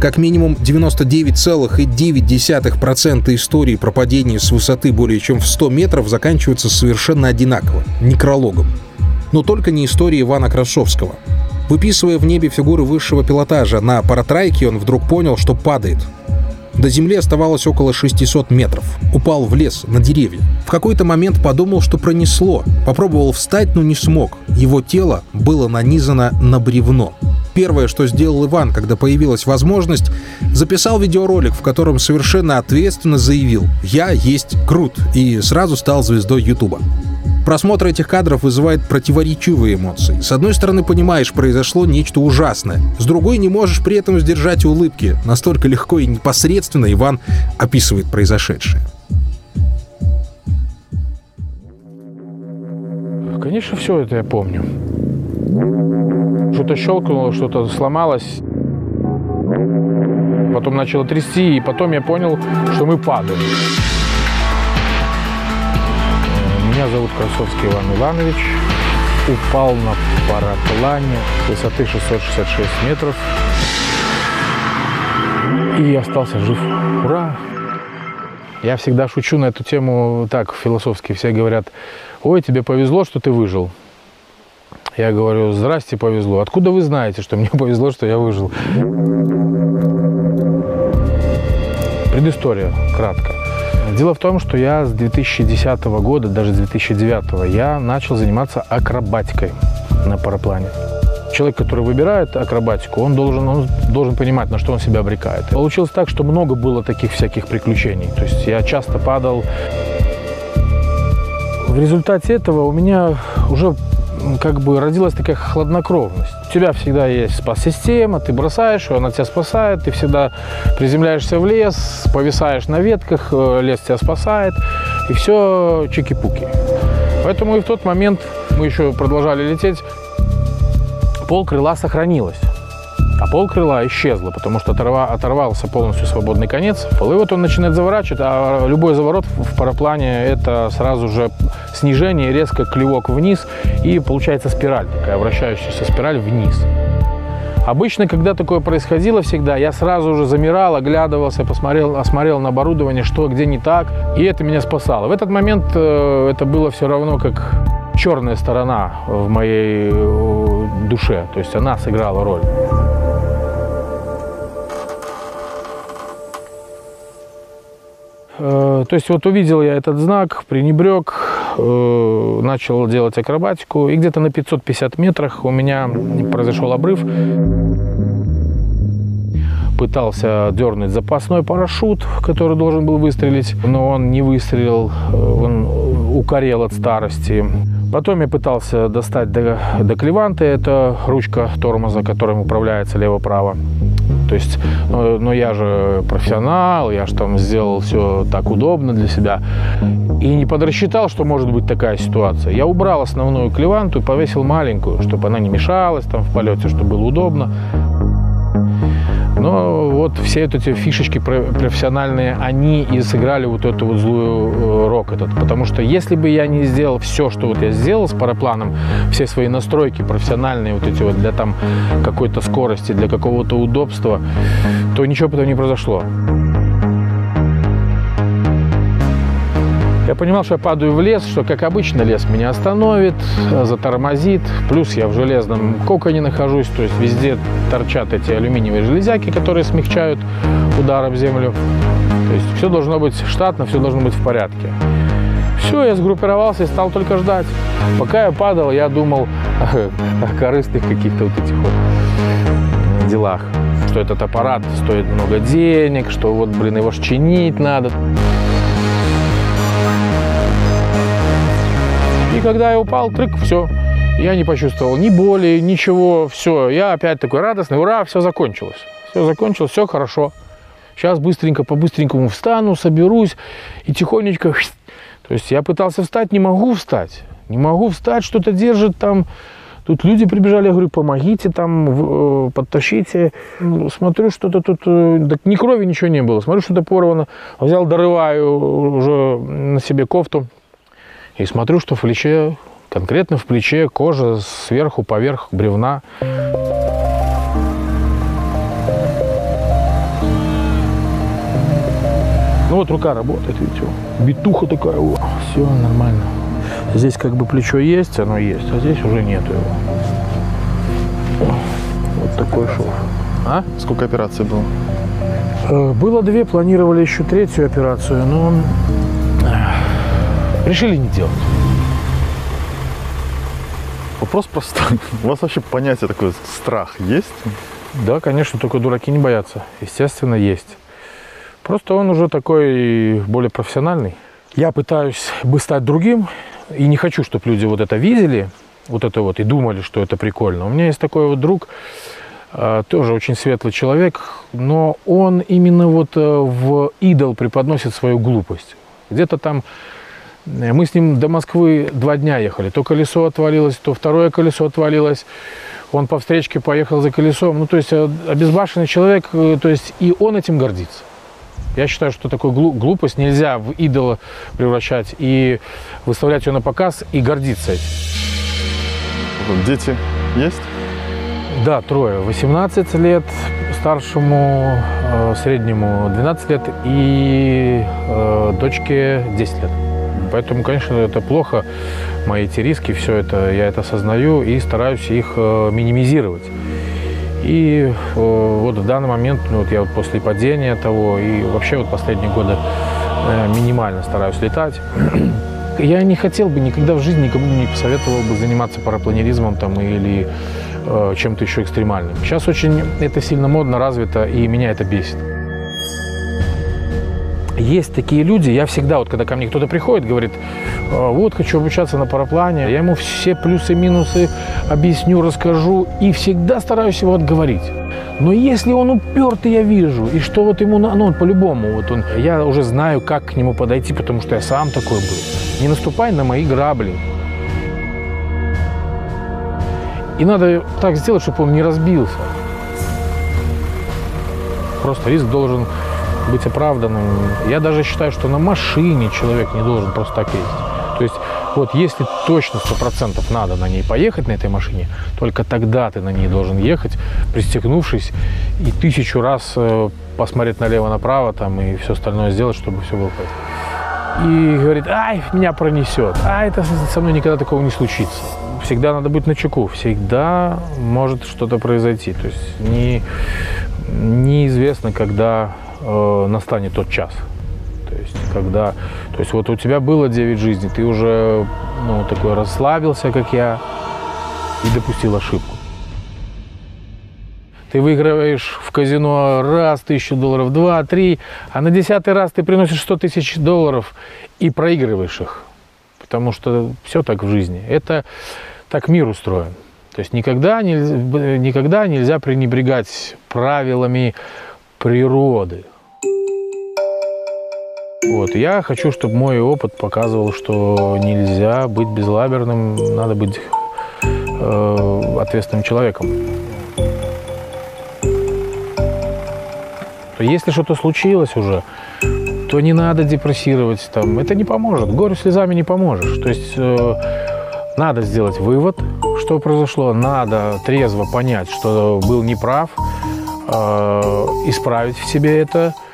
Как минимум 99,9% истории про падение с высоты более чем в 100 метров заканчиваются совершенно одинаково – некрологом. Но только не история Ивана Крашовского. Выписывая в небе фигуры высшего пилотажа на паратрайке, он вдруг понял, что падает. До земли оставалось около 600 метров. Упал в лес, на деревья. В какой-то момент подумал, что пронесло. Попробовал встать, но не смог. Его тело было нанизано на бревно. Первое, что сделал Иван, когда появилась возможность, записал видеоролик, в котором совершенно ответственно заявил «Я есть Крут» и сразу стал звездой Ютуба. Просмотр этих кадров вызывает противоречивые эмоции. С одной стороны, понимаешь, произошло нечто ужасное. С другой, не можешь при этом сдержать улыбки. Настолько легко и непосредственно Иван описывает произошедшее. Конечно, все это я помню. Что-то щелкнуло, что-то сломалось. Потом начало трясти, и потом я понял, что мы падаем. Меня зовут Красовский Иван Иванович. Упал на параплане высоты 666 метров. И остался жив. Ура! Я всегда шучу на эту тему так, философски. Все говорят, ой, тебе повезло, что ты выжил. Я говорю, здрасте, повезло. Откуда вы знаете, что мне повезло, что я выжил? Предыстория, кратко. Дело в том, что я с 2010 года, даже с 2009, я начал заниматься акробатикой на параплане. Человек, который выбирает акробатику, он должен, он должен понимать, на что он себя обрекает. Получилось так, что много было таких всяких приключений. То есть я часто падал. В результате этого у меня уже как бы родилась такая хладнокровность. У тебя всегда есть спас-система, ты бросаешь ее, она тебя спасает, ты всегда приземляешься в лес, повисаешь на ветках, э, лес тебя спасает, и все чики-пуки. Поэтому и в тот момент мы еще продолжали лететь, пол крыла сохранилось а пол крыла исчезло, потому что оторва, оторвался полностью свободный конец. И вот он начинает заворачивать, а любой заворот в параплане – это сразу же снижение, резко клевок вниз, и получается спираль, такая вращающаяся спираль вниз. Обычно, когда такое происходило всегда, я сразу же замирал, оглядывался, посмотрел, осмотрел на оборудование, что где не так, и это меня спасало. В этот момент э, это было все равно как черная сторона в моей э, душе, то есть она сыграла роль. То есть вот увидел я этот знак, пренебрег, э, начал делать акробатику, и где-то на 550 метрах у меня произошел обрыв. Пытался дернуть запасной парашют, который должен был выстрелить, но он не выстрелил, э, он укорел от старости. Потом я пытался достать до, до клеванты, это ручка тормоза, которым управляется лево-право. То есть, но, но я же профессионал, я же там сделал все так удобно для себя. И не подрасчитал, что может быть такая ситуация. Я убрал основную клеванту и повесил маленькую, чтобы она не мешалась там в полете, чтобы было удобно. Но вот все эти фишечки профессиональные, они и сыграли вот эту вот злую э, рок этот. Потому что если бы я не сделал все, что вот я сделал с парапланом, все свои настройки профессиональные вот эти вот для там какой-то скорости, для какого-то удобства, то ничего бы этого не произошло. Я понимал, что я падаю в лес, что, как обычно, лес меня остановит, затормозит. Плюс я в железном коконе нахожусь, то есть везде торчат эти алюминиевые железяки, которые смягчают удар об землю. То есть все должно быть штатно, все должно быть в порядке. Все, я сгруппировался и стал только ждать. Пока я падал, я думал о, корыстных каких-то вот этих вот делах. Что этот аппарат стоит много денег, что вот, блин, его чинить надо. И когда я упал, трык, все. Я не почувствовал ни боли, ничего, все. Я опять такой радостный, ура, все закончилось. Все закончилось, все хорошо. Сейчас быстренько, по-быстренькому встану, соберусь и тихонечко... То есть я пытался встать, не могу встать. Не могу встать, что-то держит там. Тут люди прибежали, я говорю, помогите там, э, подтащите. Смотрю, что-то тут, э, так ни крови, ничего не было. Смотрю, что-то порвано. Взял, дорываю уже на себе кофту, и смотрю, что в плече, конкретно в плече, кожа сверху поверх бревна. Ну вот рука работает, видите, битуха такая, о, все нормально. Здесь как бы плечо есть, оно есть, а здесь уже нет его. Вот такой шов. А? Сколько операций было? Э, было две, планировали еще третью операцию, но решили не делать. Вопрос простой. У вас вообще понятие такое страх есть? Да, конечно, только дураки не боятся. Естественно, есть. Просто он уже такой более профессиональный. Я пытаюсь бы стать другим, и не хочу, чтобы люди вот это видели, вот это вот, и думали, что это прикольно. У меня есть такой вот друг, э, тоже очень светлый человек, но он именно вот э, в идол преподносит свою глупость. Где-то там мы с ним до Москвы два дня ехали. То колесо отвалилось, то второе колесо отвалилось. Он по встречке поехал за колесом. Ну, то есть обезбашенный человек, то есть и он этим гордится. Я считаю, что такую глупость нельзя в идола превращать и выставлять ее на показ и гордиться этим. Дети есть? Да, трое. 18 лет старшему, э, среднему 12 лет и э, дочке 10 лет. Поэтому, конечно, это плохо, мои эти риски, все это, я это осознаю и стараюсь их э, минимизировать. И э, вот в данный момент, ну, вот я вот после падения того и вообще вот последние годы э, минимально стараюсь летать. Я не хотел бы никогда в жизни никому не посоветовал бы заниматься парапланеризмом там или э, чем-то еще экстремальным. Сейчас очень это сильно модно, развито, и меня это бесит есть такие люди, я всегда, вот когда ко мне кто-то приходит, говорит, «А, вот, хочу обучаться на параплане, я ему все плюсы, минусы объясню, расскажу, и всегда стараюсь его отговорить. Но если он упертый, я вижу, и что вот ему, ну, по-любому, вот он, я уже знаю, как к нему подойти, потому что я сам такой был. Не наступай на мои грабли. И надо так сделать, чтобы он не разбился. Просто риск должен быть оправданным. Я даже считаю, что на машине человек не должен просто так ездить. То есть вот если точно сто процентов надо на ней поехать, на этой машине, только тогда ты на ней должен ехать, пристегнувшись и тысячу раз э, посмотреть налево-направо там и все остальное сделать, чтобы все было И говорит, ай, меня пронесет, а это со мной никогда такого не случится. Всегда надо быть на чеку, всегда может что-то произойти. То есть не, неизвестно, когда э, настанет тот час. То есть, когда, то есть вот у тебя было 9 жизней, ты уже ну, такой расслабился, как я, и допустил ошибку. Ты выигрываешь в казино раз тысячу долларов, два, три, а на десятый раз ты приносишь 100 тысяч долларов и проигрываешь их. Потому что все так в жизни. Это так мир устроен. То есть никогда никогда нельзя пренебрегать правилами природы. Вот. Я хочу, чтобы мой опыт показывал, что нельзя быть безлаберным, надо быть э, ответственным человеком. Если что-то случилось уже, то не надо депрессировать. Там. Это не поможет. Горю слезами не поможешь. То есть э, надо сделать вывод, что произошло. Надо трезво понять, что был неправ, э, исправить в себе это –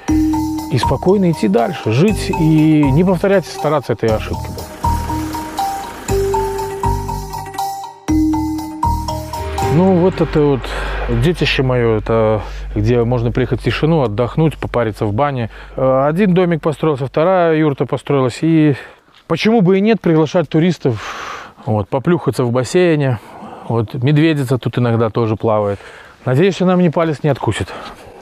и спокойно идти дальше, жить и не повторять, стараться этой ошибки. Ну, вот это вот детище мое, это где можно приехать в тишину, отдохнуть, попариться в бане. Э, один домик построился, вторая юрта построилась. И почему бы и нет приглашать туристов, вот, поплюхаться в бассейне. Вот медведица тут иногда тоже плавает. Надеюсь, что нам не палец не откусит.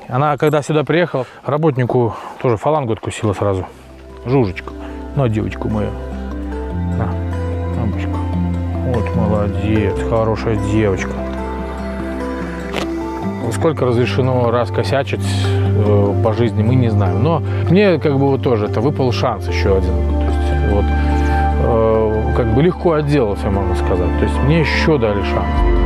Она, когда сюда приехала, работнику тоже фалангу откусила сразу. Жужечку. На, девочку мою. На, бабочку. Вот молодец, хорошая девочка. Сколько разрешено раз косячить э, по жизни, мы не знаем. Но мне как бы вот тоже это выпал шанс еще один. То есть вот э, как бы легко отделался, можно сказать. То есть мне еще дали шанс.